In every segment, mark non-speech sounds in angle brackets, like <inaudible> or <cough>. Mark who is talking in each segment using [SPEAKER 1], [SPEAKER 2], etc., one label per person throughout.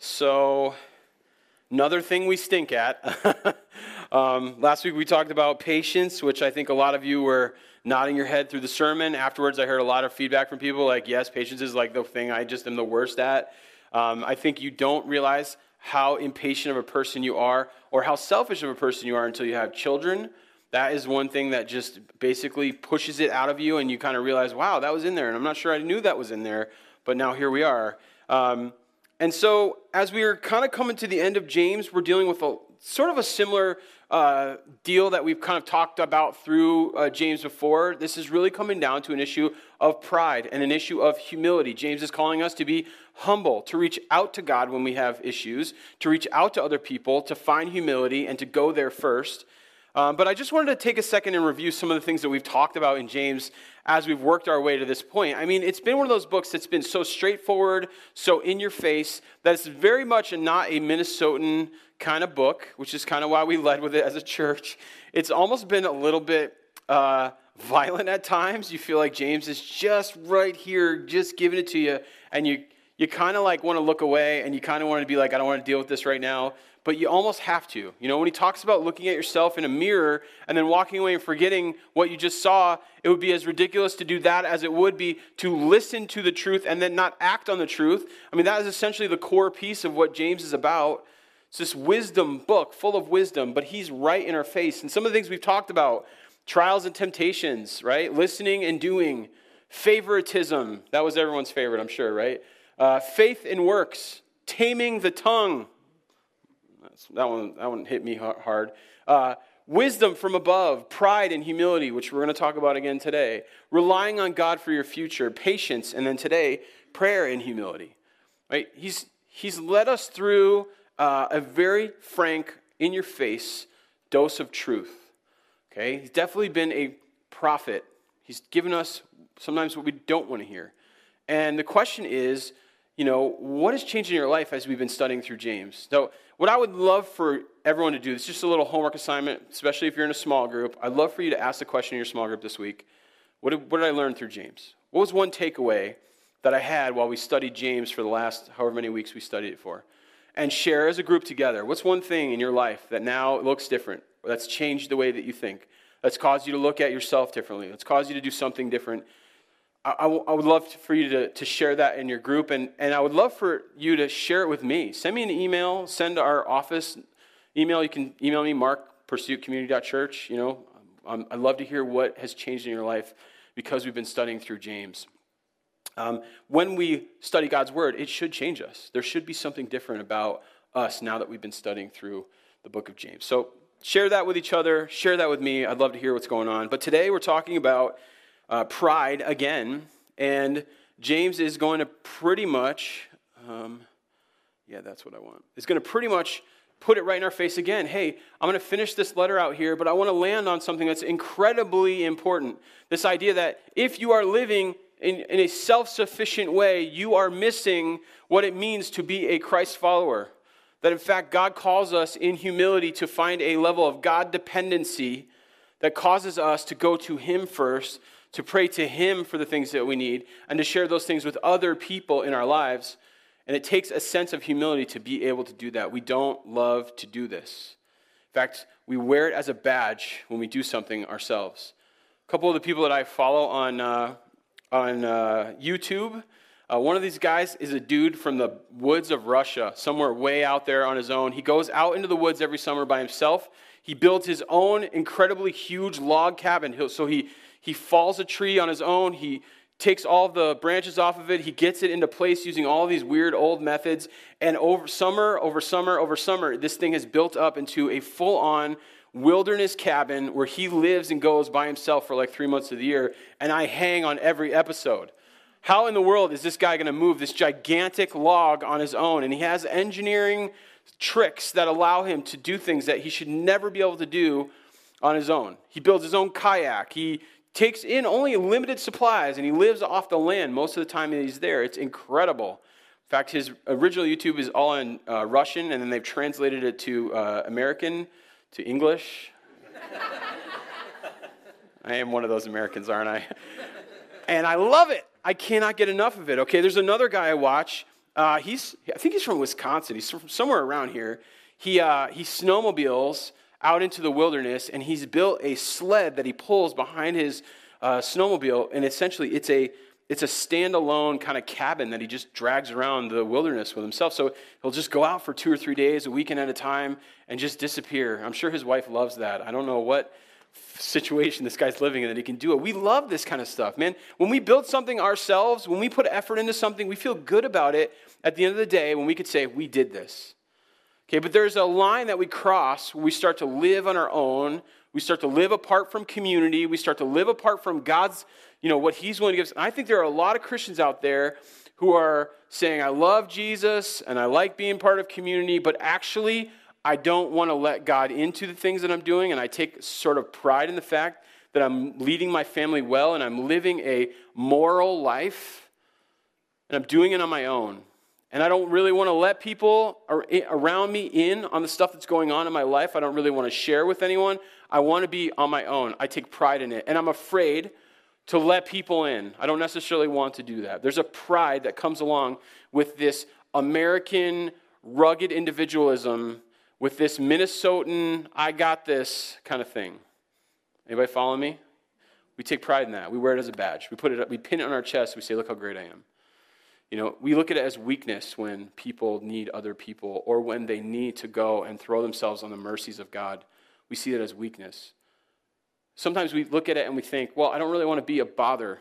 [SPEAKER 1] So, another thing we stink at. <laughs> um, last week we talked about patience, which I think a lot of you were nodding your head through the sermon. Afterwards, I heard a lot of feedback from people like, yes, patience is like the thing I just am the worst at. Um, I think you don't realize how impatient of a person you are or how selfish of a person you are until you have children. That is one thing that just basically pushes it out of you, and you kind of realize, wow, that was in there, and I'm not sure I knew that was in there, but now here we are. Um, and so, as we are kind of coming to the end of James, we're dealing with a sort of a similar uh, deal that we've kind of talked about through uh, James before. This is really coming down to an issue of pride and an issue of humility. James is calling us to be humble, to reach out to God when we have issues, to reach out to other people, to find humility, and to go there first. Um, but I just wanted to take a second and review some of the things that we've talked about in James as we've worked our way to this point. I mean, it's been one of those books that's been so straightforward, so in your face, that it's very much not a Minnesotan kind of book, which is kind of why we led with it as a church. It's almost been a little bit uh, violent at times. You feel like James is just right here, just giving it to you, and you you kind of like want to look away and you kind of want to be like, I don't want to deal with this right now but you almost have to. You know, when he talks about looking at yourself in a mirror and then walking away and forgetting what you just saw, it would be as ridiculous to do that as it would be to listen to the truth and then not act on the truth. I mean, that is essentially the core piece of what James is about. It's this wisdom book full of wisdom, but he's right in our face. And some of the things we've talked about trials and temptations, right? Listening and doing, favoritism. That was everyone's favorite, I'm sure, right? Uh, faith in works, taming the tongue that one, that one hit me hard. Uh, wisdom from above, pride and humility, which we're going to talk about again today. Relying on God for your future, patience, and then today, prayer and humility. Right? He's, he's led us through uh, a very frank, in your face dose of truth. Okay? He's definitely been a prophet. He's given us sometimes what we don't want to hear. And the question is, you know, what has changed in your life as we've been studying through James? So, what I would love for everyone to do, it's just a little homework assignment, especially if you're in a small group. I'd love for you to ask the question in your small group this week What did, what did I learn through James? What was one takeaway that I had while we studied James for the last however many weeks we studied it for? And share as a group together. What's one thing in your life that now looks different, that's changed the way that you think, that's caused you to look at yourself differently, that's caused you to do something different? I, I would love for you to, to share that in your group, and, and I would love for you to share it with me. Send me an email, send our office email. You can email me, mark, pursuitcommunity.church. You know, um, I'd love to hear what has changed in your life because we've been studying through James. Um, when we study God's Word, it should change us. There should be something different about us now that we've been studying through the book of James. So share that with each other, share that with me. I'd love to hear what's going on. But today we're talking about uh, pride again, and James is going to pretty much, um, yeah, that's what I want. Is going to pretty much put it right in our face again. Hey, I'm going to finish this letter out here, but I want to land on something that's incredibly important. This idea that if you are living in, in a self sufficient way, you are missing what it means to be a Christ follower. That in fact, God calls us in humility to find a level of God dependency that causes us to go to Him first to pray to Him for the things that we need, and to share those things with other people in our lives. And it takes a sense of humility to be able to do that. We don't love to do this. In fact, we wear it as a badge when we do something ourselves. A couple of the people that I follow on, uh, on uh, YouTube, uh, one of these guys is a dude from the woods of Russia, somewhere way out there on his own. He goes out into the woods every summer by himself. He builds his own incredibly huge log cabin. He'll, so he, he falls a tree on his own. He takes all the branches off of it. He gets it into place using all these weird old methods. And over summer, over summer, over summer, this thing has built up into a full on wilderness cabin where he lives and goes by himself for like three months of the year. And I hang on every episode. How in the world is this guy going to move this gigantic log on his own? And he has engineering tricks that allow him to do things that he should never be able to do on his own. He builds his own kayak. He takes in only limited supplies and he lives off the land most of the time he's there. It's incredible. In fact, his original YouTube is all in uh, Russian and then they've translated it to uh, American, to English. <laughs> I am one of those Americans, aren't I? And I love it. I cannot get enough of it. Okay, there's another guy I watch. Uh, he's, I think he's from Wisconsin. He's from somewhere around here. He, uh, he snowmobiles out into the wilderness, and he's built a sled that he pulls behind his uh, snowmobile, and essentially it's a it's a standalone kind of cabin that he just drags around the wilderness with himself. So he'll just go out for two or three days, a weekend at a time, and just disappear. I'm sure his wife loves that. I don't know what situation this guy's living in that he can do it. We love this kind of stuff, man. When we build something ourselves, when we put effort into something, we feel good about it at the end of the day when we could say, we did this. Okay, but there's a line that we cross we start to live on our own. We start to live apart from community. We start to live apart from God's you know, what he's willing to give us. I think there are a lot of Christians out there who are saying, I love Jesus and I like being part of community, but actually, I don't want to let God into the things that I'm doing, and I take sort of pride in the fact that I'm leading my family well and I'm living a moral life, and I'm doing it on my own. And I don't really want to let people around me in on the stuff that's going on in my life. I don't really want to share with anyone. I want to be on my own. I take pride in it. And I'm afraid to let people in. I don't necessarily want to do that. There's a pride that comes along with this American rugged individualism, with this Minnesotan, I got this kind of thing. Anybody follow me? We take pride in that. We wear it as a badge. We put it up, we pin it on our chest. We say, look how great I am. You know, we look at it as weakness when people need other people or when they need to go and throw themselves on the mercies of God. We see it as weakness. Sometimes we look at it and we think, well, I don't really want to be a bother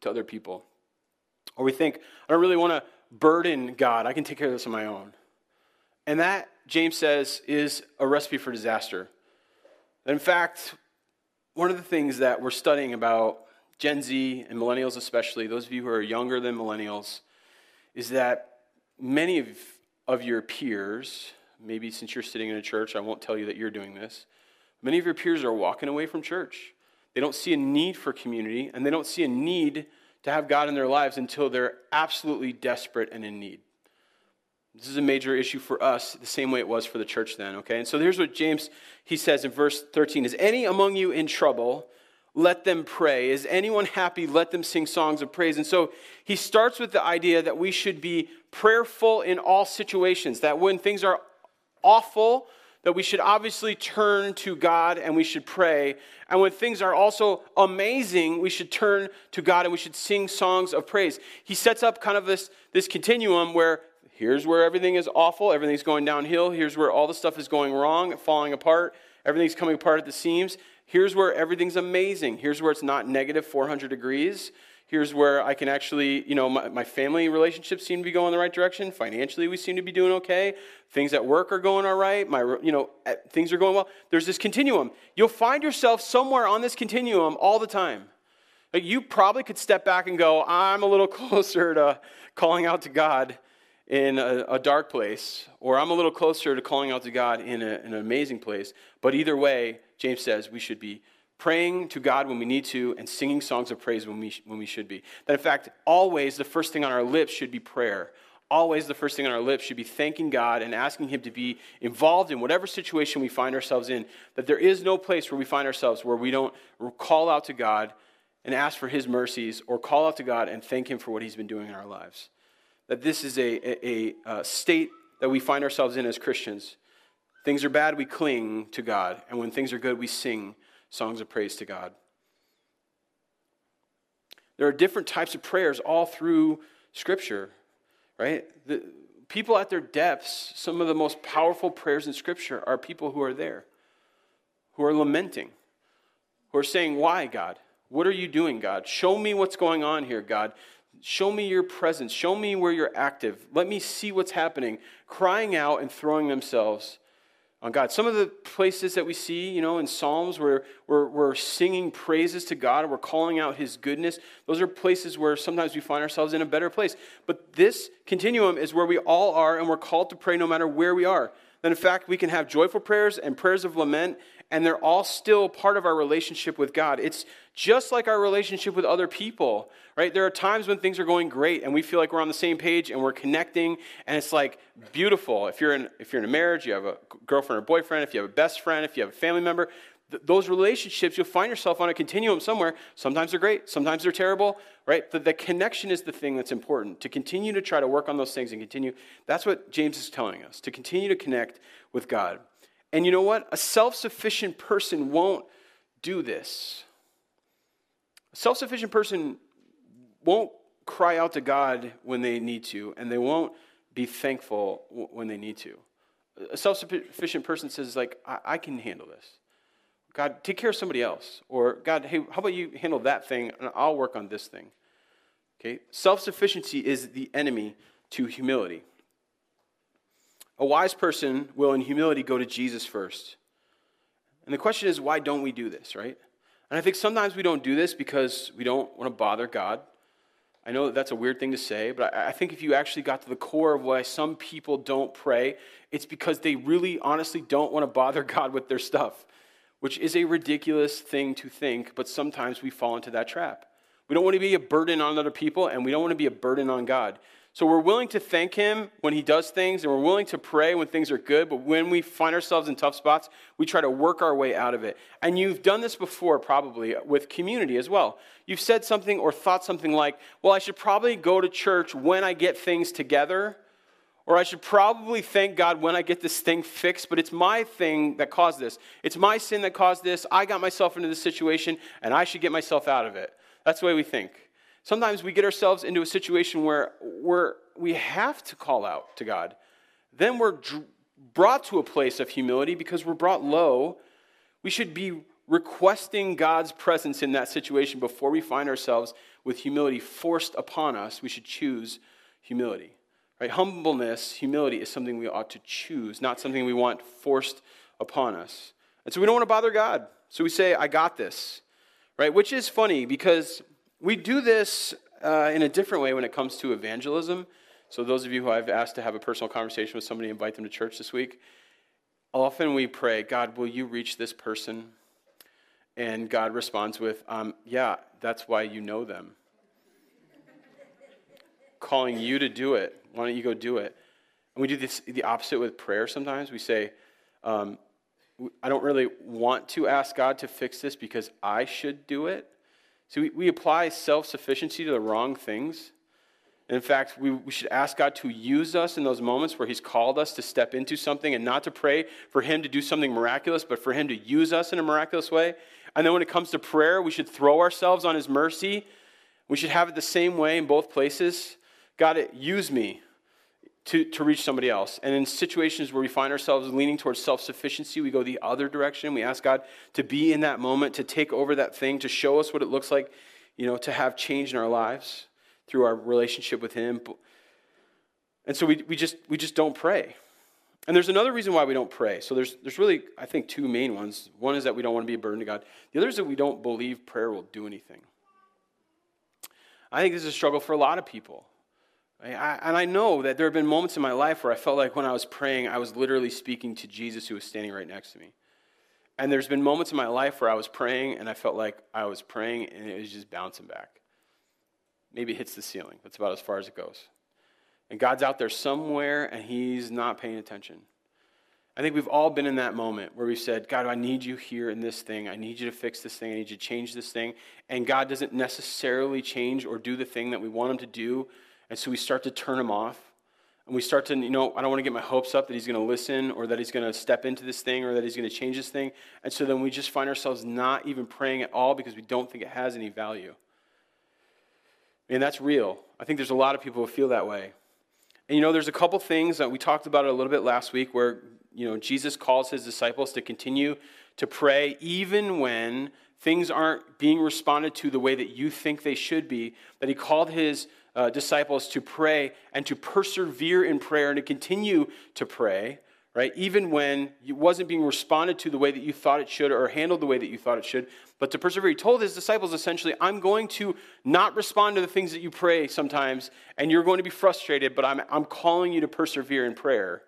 [SPEAKER 1] to other people. Or we think, I don't really want to burden God. I can take care of this on my own. And that, James says, is a recipe for disaster. In fact, one of the things that we're studying about Gen Z and millennials, especially, those of you who are younger than millennials, is that many of, of your peers, maybe since you're sitting in a church, I won't tell you that you're doing this, Many of your peers are walking away from church. They don't see a need for community, and they don't see a need to have God in their lives until they're absolutely desperate and in need. This is a major issue for us, the same way it was for the church then, okay? And so here's what James he says in verse 13 is any among you in trouble, let them pray. Is anyone happy? Let them sing songs of praise. And so he starts with the idea that we should be prayerful in all situations, that when things are awful, that we should obviously turn to God and we should pray. And when things are also amazing, we should turn to God and we should sing songs of praise. He sets up kind of this, this continuum where here's where everything is awful, everything's going downhill, here's where all the stuff is going wrong, falling apart, everything's coming apart at the seams. Here's where everything's amazing. Here's where it's not negative 400 degrees. Here's where I can actually, you know, my, my, family relationships seem to be going the right direction. Financially, we seem to be doing okay. Things at work are going all right. My, you know, things are going well. There's this continuum. You'll find yourself somewhere on this continuum all the time. Like you probably could step back and go, I'm a little <laughs> closer to calling out to God in a, a dark place, or I'm a little closer to calling out to God in, a, in an amazing place. But either way, James says we should be praying to God when we need to, and singing songs of praise when we, when we should be. That in fact, always the first thing on our lips should be prayer. Always the first thing on our lips should be thanking God and asking Him to be involved in whatever situation we find ourselves in. That there is no place where we find ourselves where we don't call out to God and ask for His mercies or call out to God and thank Him for what He's been doing in our lives. That this is a, a, a uh, state that we find ourselves in as Christians. Things are bad, we cling to God. And when things are good, we sing songs of praise to God. There are different types of prayers all through Scripture, right? The, people at their depths, some of the most powerful prayers in Scripture are people who are there, who are lamenting, who are saying, Why, God? What are you doing, God? Show me what's going on here, God. Show me your presence. Show me where you're active. Let me see what's happening. Crying out and throwing themselves on God. Some of the places that we see, you know, in Psalms where we're, we're singing praises to God, we're calling out His goodness, those are places where sometimes we find ourselves in a better place. But this continuum is where we all are, and we're called to pray no matter where we are. Then, in fact, we can have joyful prayers and prayers of lament, and they're all still part of our relationship with God. It's just like our relationship with other people, right? There are times when things are going great and we feel like we're on the same page and we're connecting, and it's like beautiful. If you're in, if you're in a marriage, you have a girlfriend or boyfriend, if you have a best friend, if you have a family member, th- those relationships, you'll find yourself on a continuum somewhere. Sometimes they're great, sometimes they're terrible, right? The, the connection is the thing that's important. To continue to try to work on those things and continue. That's what James is telling us, to continue to connect with God. And you know what? A self sufficient person won't do this. A self sufficient person won't cry out to God when they need to, and they won't be thankful when they need to. A self sufficient person says, like, I-, I can handle this. God, take care of somebody else. Or, God, hey, how about you handle that thing and I'll work on this thing? Okay? Self sufficiency is the enemy to humility. A wise person will, in humility, go to Jesus first. And the question is, why don't we do this, right? And I think sometimes we don't do this because we don't want to bother God. I know that that's a weird thing to say, but I think if you actually got to the core of why some people don't pray, it's because they really honestly don't want to bother <laughs> God with their stuff, which is a ridiculous thing to think, but sometimes we fall into that trap. We don't want to be a burden on other people, and we don't want to be a burden on God. So we're willing to thank Him when He does things, and we're willing to pray when things are good, but when we find ourselves in tough spots, we try to work our way out of it. And you've done this before, probably, with community as well. You've said something or thought something like, well, I should probably go to church when I get things together, or I should probably thank God when I get this thing fixed, but it's my thing that caused this. It's my sin that caused this. I got myself into this situation, and I should get myself out of it. That's the way we think. Sometimes we get ourselves into a situation where we're, we have to call out to God. Then we're dr- brought to a place of humility because we're brought low. We should be requesting God's presence in that situation before we find ourselves with humility forced upon us. We should choose humility. Right? Humbleness, humility is something we ought to choose, not something we want forced upon us. And so we don't want to bother God. So we say, I got this. Right? Which is funny because we do this uh, in a different way when it comes to evangelism. So, those of you who I've asked to have a personal conversation with somebody, invite them to church this week. Often we pray, God, will you reach this person? And God responds with, um, Yeah, that's why you know them. Calling you to do it. Why don't you go do it? And we do this, the opposite with prayer sometimes. We say, um, I don't really want to ask God to fix this because I should do it. See, we, we apply self sufficiency to the wrong things. In fact, we, we should ask God to use us in those moments where He's called us to step into something and not to pray for Him to do something miraculous, but for Him to use us in a miraculous way. And then when it comes to prayer, we should throw ourselves on His mercy. We should have it the same way in both places. God, use me to, to reach somebody else. And in situations where we find ourselves leaning towards self sufficiency, we go the other direction. We ask God to be in that moment, to take over that thing, to show us what it looks like, you know, to have change in our lives through our relationship with Him. And so we, we, just, we just don't pray. And there's another reason why we don't pray. So there's, there's really, I think, two main ones. One is that we don't want to be a burden to God, the other is that we don't believe prayer will do anything. I think this is a struggle for a lot of people. I, and I know that there have been moments in my life where I felt like when I was praying, I was literally speaking to Jesus who was standing right next to me. And there's been moments in my life where I was praying and I felt like I was praying and it was just bouncing back. Maybe it hits the ceiling. That's about as far as it goes. And God's out there somewhere and He's not paying attention. I think we've all been in that moment where we've said, God, I need you here in this thing. I need you to fix this thing. I need you to change this thing. And God doesn't necessarily change or do the thing that we want Him to do and so we start to turn him off. And we start to, you know, I don't want to get my hopes up that he's going to listen or that he's going to step into this thing or that he's going to change this thing. And so then we just find ourselves not even praying at all because we don't think it has any value. And that's real. I think there's a lot of people who feel that way. And you know, there's a couple things that we talked about a little bit last week where, you know, Jesus calls his disciples to continue to pray even when things aren't being responded to the way that you think they should be. That he called his uh, disciples to pray and to persevere in prayer and to continue to pray, right? Even when it wasn't being responded to the way that you thought it should or handled the way that you thought it should, but to persevere. He told his disciples essentially, I'm going to not respond to the things that you pray sometimes, and you're going to be frustrated, but I'm, I'm calling you to persevere in prayer,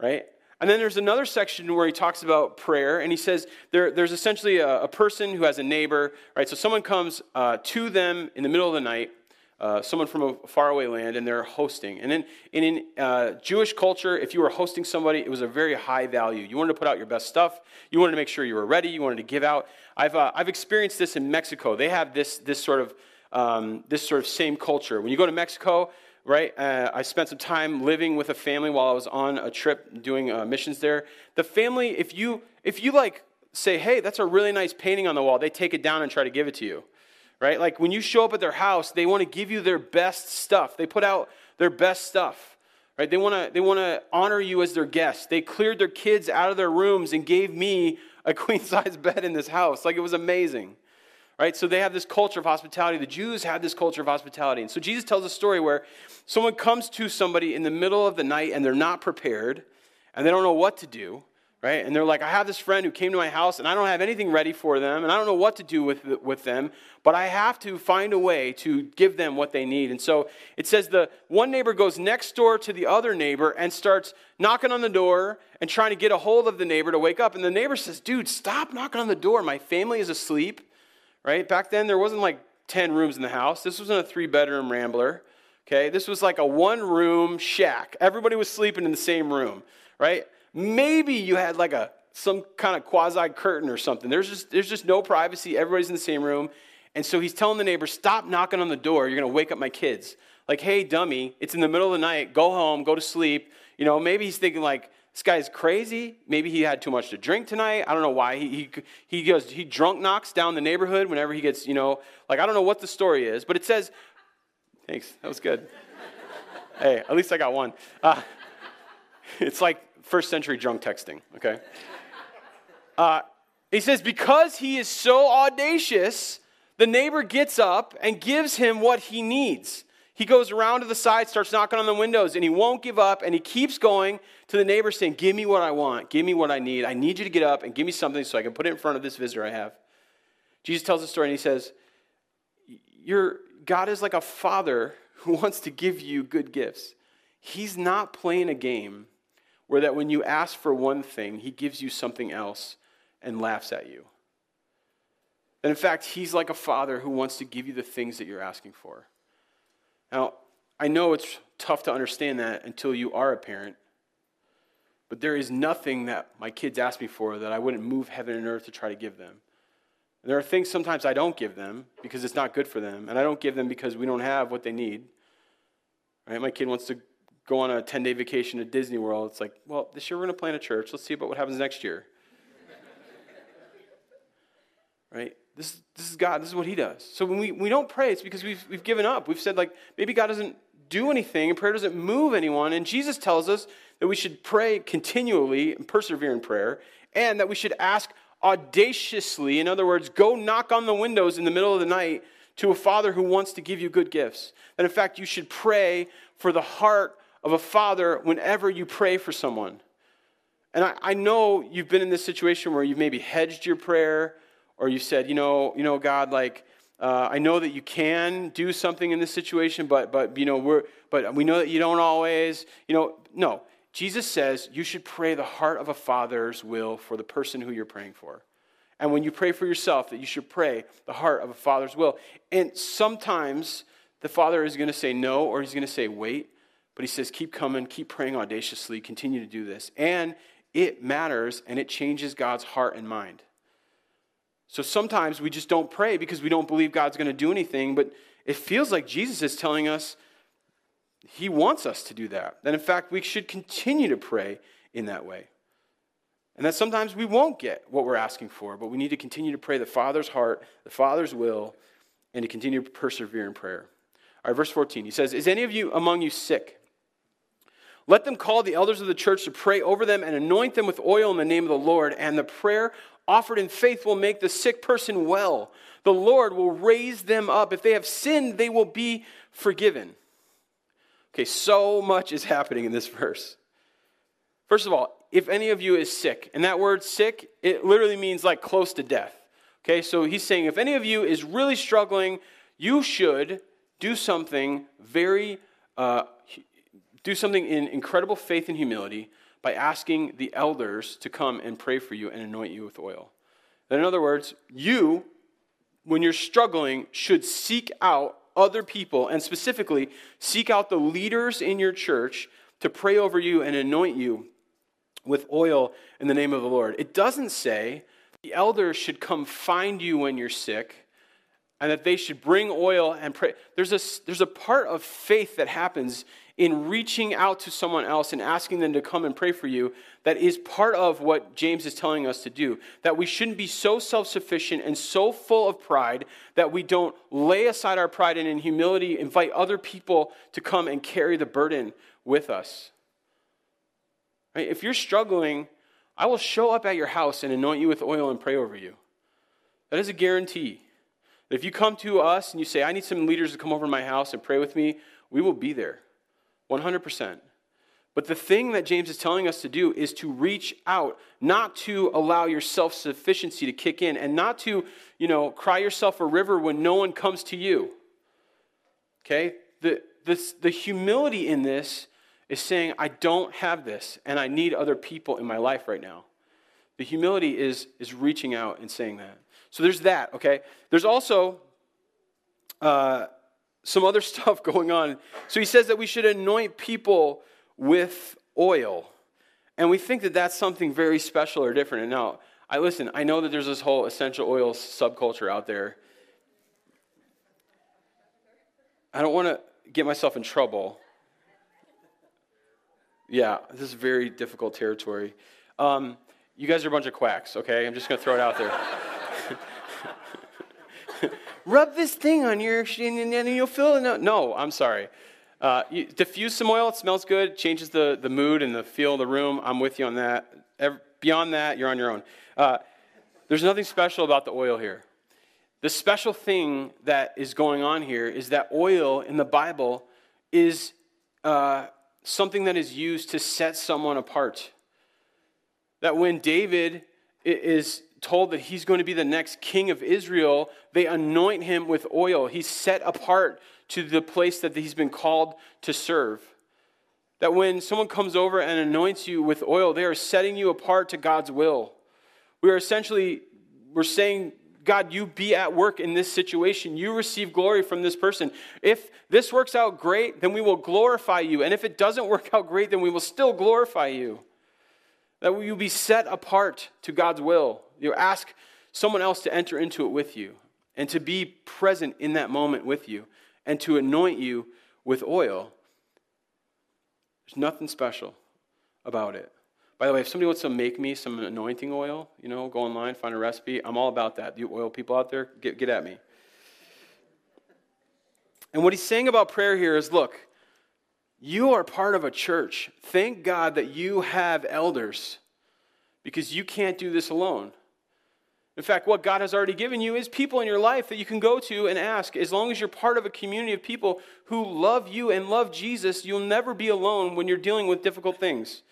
[SPEAKER 1] right? And then there's another section where he talks about prayer, and he says there, there's essentially a, a, person who has a neighbor, right? So someone comes uh, to them in the middle of the night, uh, someone from a faraway land, and they're hosting. And in, in uh, Jewish culture, if you were hosting somebody, it was a very high value. You wanted to put out your best stuff. You wanted to make sure you were ready. You wanted to give out. I've, uh, I've experienced this in Mexico. They have this, this, sort of, um, this sort of same culture. When you go to Mexico, right, uh, I spent some time living with a family while I was on a trip doing uh, missions there. The family, if you, if you like say, hey, that's a really nice painting on the wall, they take it down and try to give it to you right? Like when you show up at their house, they want to give you their best stuff. They put out their best stuff, right? They want to they want to honor you as their guest. They cleared their kids out of their rooms and gave me a <laughs> queen size bed in this house. Like it was amazing. Right? So they have this culture of hospitality. The Jews had this culture of hospitality. And so Jesus tells a story where someone comes to somebody in the middle of the night and they're not prepared and they don't know what to do right? And they're like, I have this friend who came to my house and I don't have anything ready for them and I don't know what to do with, with them, but I have to find a way to give them what they need. And so it says the one neighbor goes next door to the other neighbor and starts knocking on the door and trying to get a hold of the neighbor to wake up. And the neighbor says, Dude, stop knocking on the door. My family is asleep, right? Back then, there wasn't like 10 rooms in the house. This wasn't a three bedroom rambler. Okay, this was like a one room shack. Everybody was sleeping in the same room, right? Maybe you had like a some kind of quasi curtain or something. There's just there's just no privacy. Everybody's in the same room. And so he's telling the neighbor, "Stop knocking on the door. You're going to wake up my kids." Like, "Hey, dummy, it's in the middle of the night. Go home, go to sleep." You know, maybe he's thinking like, "This guy's crazy. Maybe he had too much to drink tonight. I don't know why. He he he goes he drunk knocks down the neighborhood whenever he gets, you know, like I don't know what the story is, but it says Thanks. That was good. <laughs> hey, at least I got one. Uh, <laughs> it's like first century drunk texting, okay? <laughs> Uh, he says, because he is so audacious, the neighbor gets up and gives him what he needs. He goes around to the side, starts knocking on the windows, and he won't give up, and he keeps going to the neighbor saying, Give me what I want, give me what I need. I need you to get up and give me something so I can put it in front of this visitor I have. Jesus tells the story and he says, Your God is like a father who <laughs> wants to give you good gifts. He's not playing a game where that when you ask for one thing, he gives you something else and laughs at you. And in fact, he's like a father who wants to give you the things that you're asking for. Now, I know it's tough to understand that until you are a parent, but there is nothing that my kids ask me for that I wouldn't move heaven and earth to try to give them. And there are things sometimes I don't give them because it's not good for them, and I don't give them because we don't have what they need. Right? My kid wants to go on a 10 day vacation to Disney World. It's like, well, this year we're going to plant a church. Let's see about what happens next year. <laughs> right? This, this is God. This is what He does. So when we, we don't pray, it's because we've, we've given up. We've said, like, maybe God doesn't do anything and prayer doesn't move anyone. And Jesus tells us that we should pray continually and persevere in prayer and that we should ask audaciously. In other words, go knock on the windows in the middle of the night to a father who wants to give you good gifts. That in fact, you should pray for the heart of a father whenever you pray for someone. And I, I know you've been in this situation where you've maybe hedged your prayer or you said, you know, you know, God, like, uh, I know that you can do something in this situation, but, but, you know, we're, but we know that you don't always, you know, no. Jesus says you should pray the heart of a father's will for the person who you're praying for. And when you pray for yourself, that you should pray the heart of a father's will. And sometimes the father is going to say no, or he's going to say wait. But he says, keep coming, keep praying audaciously, continue to do this. And it matters and it changes God's heart and mind. So sometimes we just don't pray because we don't believe God's going to do anything, but it feels like Jesus is telling us he wants us to do that. That in fact, we should continue to pray in that way. And that sometimes we won't get what we're asking for, but we need to continue to pray the Father's heart, the Father's will, and to continue to persevere in prayer. All right, verse 14, he says, Is any of you among you sick? Let them call the elders of the church to pray over them and anoint them with oil in the name of the Lord. And the prayer offered in faith will make the sick person well. The Lord will raise them up. If they have sinned, they will be forgiven. Okay, so much is happening in this verse. First of all, if any of you is sick, and that word sick, it literally means like close to death. Okay, so he's saying if any of you is really struggling, you should do something very uh, do something in incredible faith and humility by asking the elders to come and pray for you and anoint you with oil. in other words, you, when you're struggling, should seek out other people, and specifically, seek out the leaders in your church to pray over you and anoint you with oil in the name of the Lord. It doesn't say the elders should come find you when you're sick and that they should bring oil and pray. There's a, there's a part of faith that happens in reaching out to someone else and asking them to come and pray for you that is part of what James is telling us to do. That we shouldn't be so self sufficient and so full of pride that we don't lay aside our pride and in humility invite other people to come and carry the burden with us. Right? If you're struggling, I will show up at your house and anoint you with oil and pray over you. That is a guarantee. If you come to us and you say, I need some leaders to come over to my house and pray with me, we will be there. 100%. But the thing that James is telling us to do is to reach out, not to allow your self sufficiency to kick in, and not to, you know, cry yourself a river when no one comes to you. Okay? The, this, the humility in this is saying, I don't have this, and I need other people in my life right now. The humility is, is reaching out and saying that. So there's that, okay? There's also uh, some other <laughs> stuff going on. So he says that we should anoint people with oil. And we think that that's something very special or different. And now, I listen, I know that there's this whole essential oil subculture out there. I don't want to get myself in trouble. Yeah, this is very difficult territory. Um, you guys are a bunch of quacks, okay? I'm just going to throw it out there. Rub this thing on your and you'll feel it. No, I'm sorry. Uh, diffuse some oil, it smells good, changes the, the mood and the feel of the room. I'm with you on that. Every, beyond that, you're on your own. Uh, there's nothing special about the oil here. The special thing that is going on here is that oil in the Bible is uh, something that is used to set someone apart. That when David is told that he's going to be the next king of Israel, they anoint him with oil. He's set apart to the place that he's been called to serve. That when someone comes over and anoints you with oil, they are setting you apart to God's will. We are essentially, we're saying, God, you be at work in this situation. You receive glory from this person. If this works out great, then we will glorify you. And if it doesn't work out great, then we will still glorify you. That will be set apart to God's will. You ask someone else to enter into it with you and to be present in that moment with you and to anoint you with oil. There's nothing special about it. By the way, if somebody wants to make me some anointing oil, you know, go online, find a recipe. I'm all about that. You oil people out there, get, get at me. And what he's saying about prayer here is look, you are part of a church. Thank God that you have elders because you can't do this alone. In fact, what God has already given you is people in your life that you can go to and ask. As long as you're part of a community of people who love you and love Jesus, you'll never be alone when you're dealing with difficult things.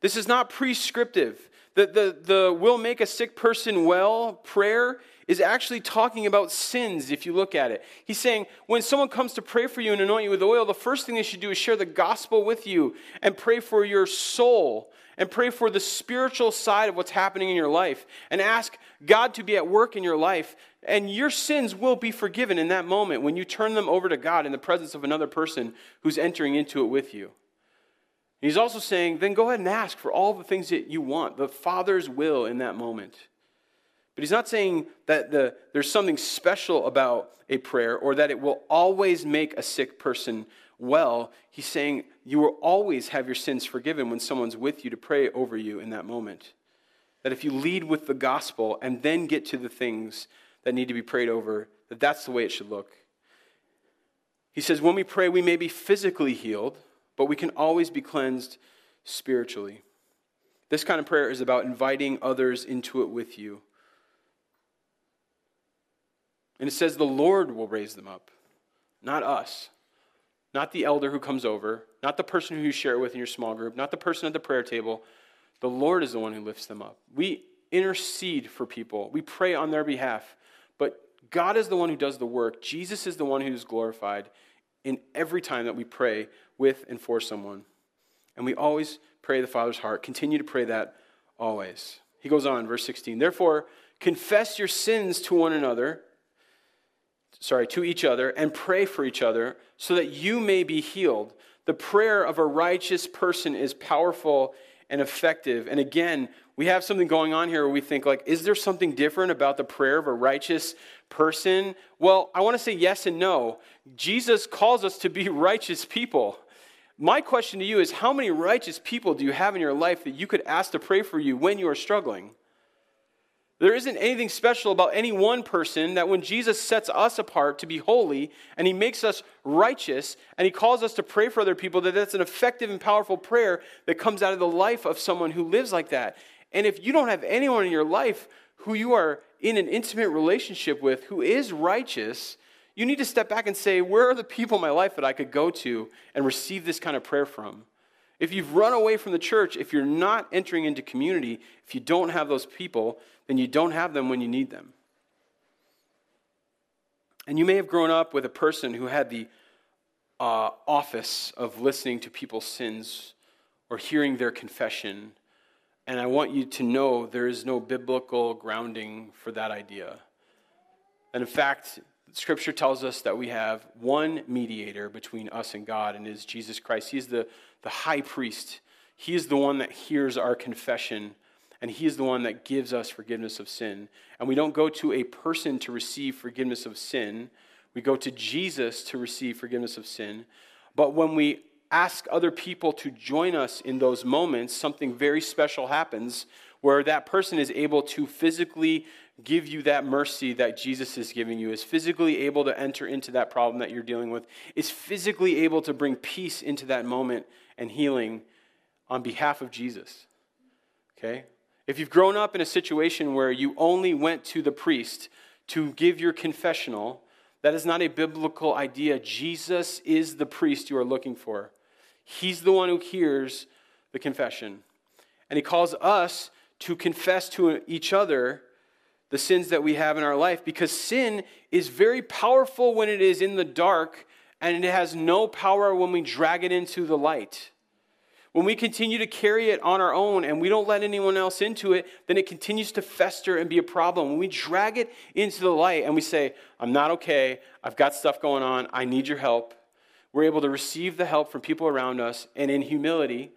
[SPEAKER 1] This is not prescriptive. The, the, the will make a sick person well prayer is actually talking about sins if you look at it. He's saying when someone comes to pray for you and anoint you with oil, the first thing they should do is share the gospel with you and pray for your soul and pray for the spiritual side of what's happening in your life and ask God to be at work in your life. And your sins will be forgiven in that moment when you turn them over to God in the presence of another person who's entering into it with you. He's also saying, then go ahead and ask for all the things that you want, the Father's will in that moment. But he's not saying that the, there's something special about a prayer or that it will always make a sick person well. He's saying you will always have your sins forgiven when someone's with you to pray over you in that moment. That if you lead with the gospel and then get to the things that need to be prayed over, that that's the way it should look. He says, when we pray, we may be physically healed, but we can always be cleansed spiritually. This kind of prayer is about inviting others into it with you. And it says the Lord will raise them up, not us. Not the elder who comes over, not the person who you share it with in your small group, not the person at the prayer table. The Lord is the one who lifts them up. We intercede for people, we pray on their behalf, but God is the one who does the work. Jesus is the one who's glorified in every time that we pray with and for someone. And we always pray the Father's heart. Continue to pray that always. He goes on, verse 16. Therefore, confess your sins to one another sorry, to each other and pray for each other so that you may be healed. The prayer of a righteous person is powerful and effective. And again, we have something going on here where we think like is there something different about the prayer of a righteous person? Well, I want to say yes and no. Jesus calls us to be <laughs> righteous people. My question to you is how many righteous people do you have in your life that you could ask to pray for you when you are struggling? There isn't anything special about any one person that when Jesus sets us apart to be holy and he makes us righteous and he calls us to pray for other people, that that's an effective and powerful prayer that comes out of the life of someone who lives like that. And if you don't have anyone in your life who you are in an intimate relationship with who is righteous, you need to step back and say, where are the people in my life that I could go to and receive this kind of prayer from? If you've run away from the church, if you're not entering into community, if you don't have those people, then you don't have them when you need them. And you may have grown up with a person who had the uh, office of listening to people's sins or hearing their confession. And I want you to know there is no biblical grounding for that idea. And in fact, Scripture tells us that we have one mediator between us and God, and is Jesus Christ. He is the, the high priest. He is the one that hears our confession and He is the one that gives us forgiveness of sin. And we don't go to a person to receive forgiveness of sin, we go to Jesus to receive forgiveness of sin. But when we ask other people to join us in those moments, something very special happens where that person is able to physically give you that mercy that Jesus is giving you, is physically able to enter into that problem that you're dealing with, is physically able to bring peace into that moment and healing on behalf of Jesus. Okay? If you've grown up in a situation where you only went to the priest to give your confessional, that is not a biblical idea. Jesus is the priest you are looking for. He's the one who hears the confession. And he calls us to confess to each other the sins that we have in our life because sin is very powerful when it is in the dark and it has no power when we drag it into the light. When we continue to carry it on our own and we don't let anyone else into it, then it continues to fester and be a problem. When we drag it into the light and we say, I'm not okay, I've got stuff going on, I need your help, we're able to receive the help from people around us and in humility,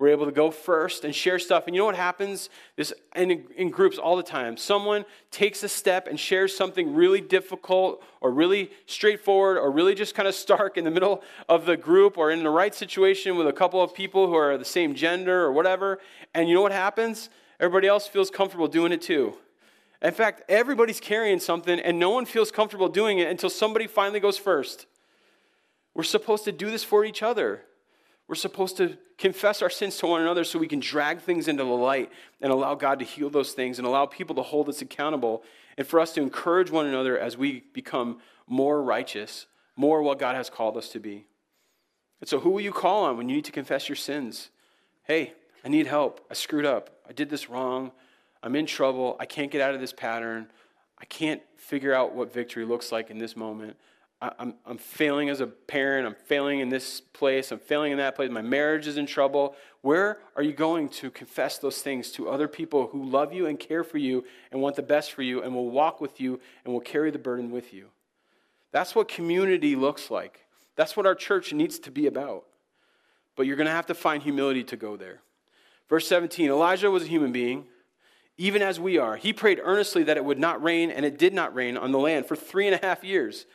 [SPEAKER 1] we're able to go first and share stuff. And you know what happens? This in, in groups all the time. Someone takes a step and shares something really difficult or really straightforward or really just kind of stark in the middle of the group or in the right situation with a couple of people who are the same gender or whatever. And you know what happens? Everybody else feels comfortable doing it too. In fact, everybody's carrying something and no one feels comfortable doing it until somebody finally goes first. We're supposed to do this for each other. We're supposed to confess our sins to one another so we can drag things into the light and allow God to heal those things and allow people to hold us accountable and for us to encourage one another as we become more righteous, more what God has called us to be. And so, who will you call on when you need to confess your sins? Hey, I need help. I screwed up. I did this wrong. I'm in trouble. I can't get out of this pattern. I can't figure out what victory looks like in this moment. I'm, I'm failing as a parent. I'm failing in this place. I'm failing in that place. My marriage is in trouble. Where are you going to confess those things to other people who love you and care for you and want the best for you and will walk with you and will carry the burden with you? That's what community looks like. That's what our church needs to be about. But you're going to have to find humility to go there. Verse 17 Elijah was a human being, even as we are. He prayed earnestly that it would not rain, and it did not rain on the land for three and a half years.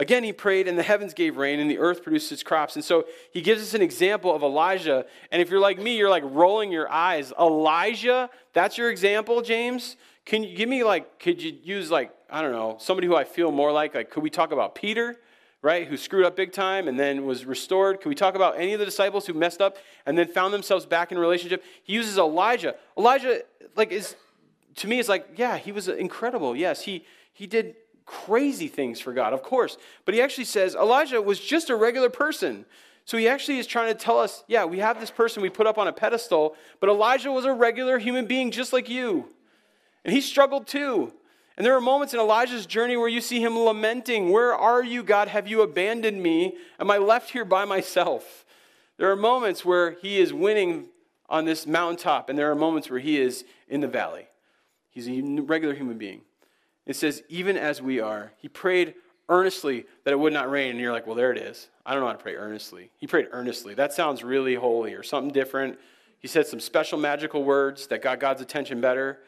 [SPEAKER 1] Again, he prayed, and the heavens gave rain, and the earth produced its crops. And so he gives us an example of Elijah. And if you're like me, you're like rolling your eyes. Elijah, that's your example, James? Can you give me, like, could you use, like, I don't know, somebody who I feel more like? Like, could we talk about Peter, right, who screwed up big time and then was restored? Could we talk about any of the disciples who messed up and then found themselves back in relationship? He uses Elijah. Elijah, like, is, to me, is like, yeah, he was incredible. Yes, he, he did crazy things for God, of course. But he actually says Elijah was just a regular person. So he actually is trying to tell us yeah, we have this person we put up on a pedestal, but Elijah was a regular human being just like you. And he struggled too. And there are moments in Elijah's journey where you see him lamenting, Where are you, God? Have you abandoned me? Am I left here by myself? There are moments where he is winning on this mountaintop, and there are moments where he is in the valley. He's a regular human being. It says, even as we are. He prayed earnestly that it would not rain. And you're like, well, there it is. I don't know how to pray earnestly. He prayed earnestly. That sounds really holy or something different. He said some special magical words that got God's attention better.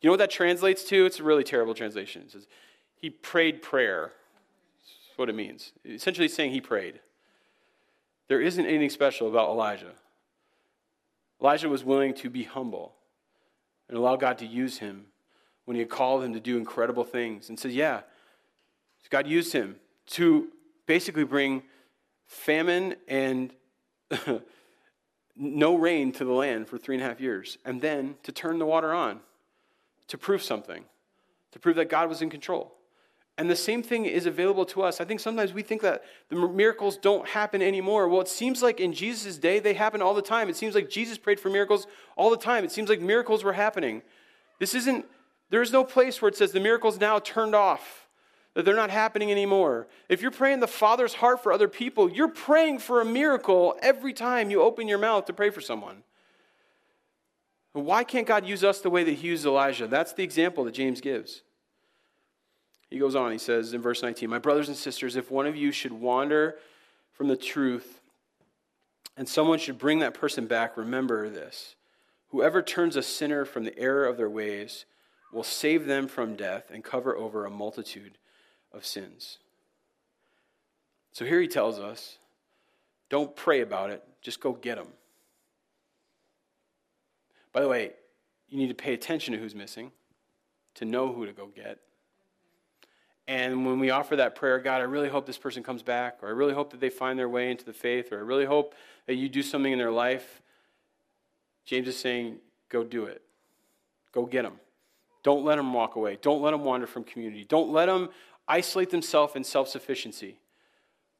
[SPEAKER 1] You know what that translates to? It's a really terrible translation. It says, he prayed prayer. That's what it means. Essentially saying he prayed. There isn't anything special about Elijah. Elijah was willing to be humble and allow God to use him when he had called him to do incredible things. And said, yeah, God used him to basically bring famine and <laughs> no rain to the land for three and a half years, and then to turn the water on to prove something, to prove that God was in control. And the same thing is available to us. I think sometimes we think that the miracles don't happen anymore. Well, it seems like in Jesus' day, they happen all the time. It seems like Jesus prayed for miracles all the time. It seems like miracles were happening. This isn't, there's no place where it says the miracle's now turned off, that they're not happening anymore. If you're praying the Father's heart for other people, you're praying for a miracle every time you open your mouth to pray for someone. Why can't God use us the way that he used Elijah? That's the example that James gives. He goes on, he says in verse 19, My brothers and sisters, if one of you should wander from the truth and someone should bring that person back, remember this. Whoever turns a sinner from the error of their ways will save them from death and cover over a multitude of sins. So here he tells us don't pray about it, just go get them. By the way, you need to pay attention to who's missing, to know who to go get. And when we offer that prayer, God, I really hope this person comes back, or I really hope that they find their way into the faith, or I really hope that you do something in their life, James is saying, go do it. Go get them. Don't let them walk away. Don't let them wander from community. Don't let them isolate themselves in self sufficiency.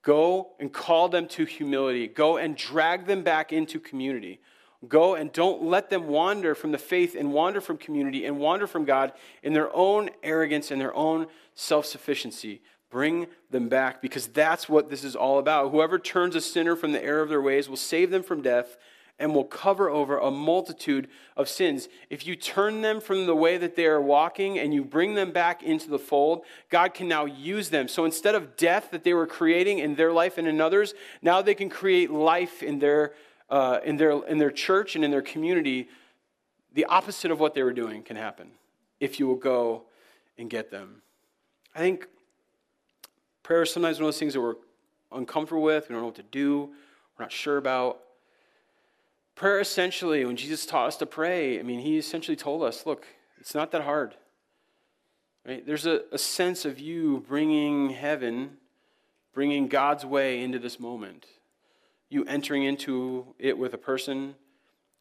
[SPEAKER 1] Go and call them to humility. Go and drag them back into community. Go and don't let them wander from the faith and wander from community and wander from God in their own arrogance and their own self sufficiency. Bring them back because that's what this is all about. Whoever turns a sinner from the error of their ways will save them from death and will cover over a multitude of sins. If you turn them from the way that they are walking and you bring them back into the fold, God can now use them. So instead of death that they were creating in their life and in others, now they can create life in their uh, in, their, in their church and in their community, the opposite of what they were doing can happen if you will go and get them. I think prayer is sometimes one of those things that we're uncomfortable with, we don't know what to do, we're not sure about. Prayer essentially, when Jesus taught us to pray, I mean, he essentially told us, look, it's not that hard. Right? There's a, a sense of you bringing heaven, bringing God's way into this moment you entering into it with a person,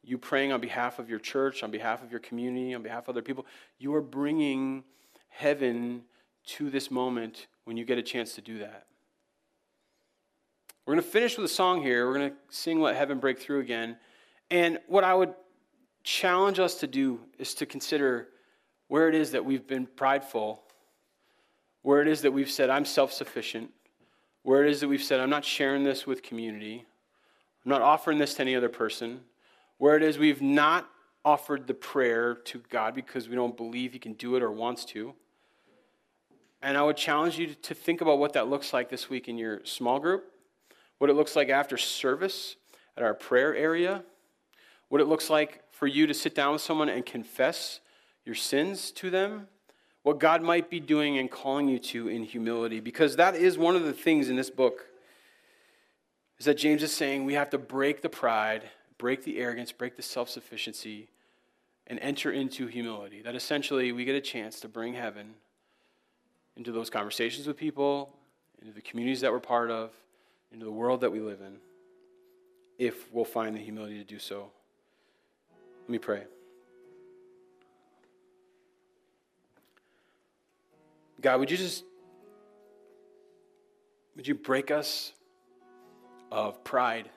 [SPEAKER 1] you praying on behalf of your church, on behalf of your community, on behalf of other people, you are bringing heaven to this moment when you get a chance to do that. We're going to finish with a song here. We're going to sing Let Heaven Break Through again. And what I would challenge us to do is to consider where it is that we've been prideful, where it is that we've said, I'm self sufficient, where it is that we've said, I'm not sharing this with community, I'm not offering this to any other person. Where it is we've not offered the prayer to God because we don't believe He can do it or wants to. And I would challenge you to think about what that looks like this week in your small group, what it looks like after service at our prayer area, what it looks like for you to sit down with someone and confess your sins to them, what God might be doing and calling you to in humility, because that is one of the things in this book is that James is saying we have to break the pride, break the arrogance, break the self sufficiency, and enter into humility. That essentially we get a chance to bring heaven into those conversations with people, into the communities that we're part of, into the world that we live in, if we'll find the humility to do so. Let me pray. God, would you just would you break us of pride.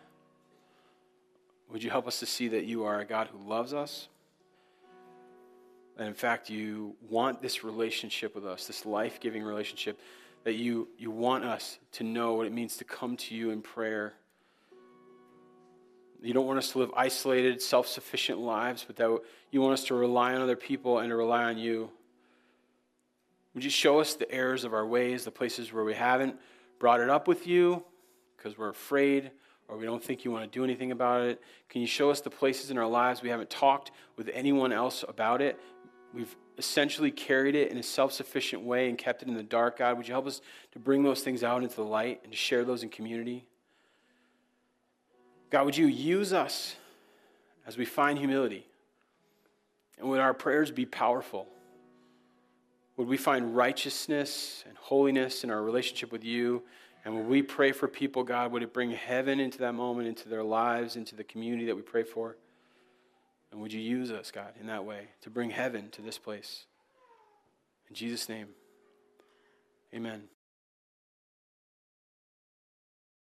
[SPEAKER 1] Would you help us to see that you are a God who loves us? And in fact, you want this relationship with us, this life giving relationship, that you, you want us to know what it means to come to you in prayer. You don't want us to live isolated, self sufficient lives, but that you want us to rely on other people and to rely on you. Would you show us the errors of our ways, the places where we haven't brought it up with you because we're afraid or we don't think you want to do anything about it? Can you show us the places in our lives we haven't talked with anyone else about it? We've essentially carried it in a self sufficient way and kept it in the dark, God. Would you help us to bring those things out into the light and to share those in community? God, would you use us as we find humility? And would our prayers be powerful? Would we find righteousness and holiness in our relationship with you? And when we pray for people, God, would it bring heaven into that moment, into their lives, into the community that we pray for? And would you use us, God, in that way to bring heaven to this place? In Jesus' name, amen.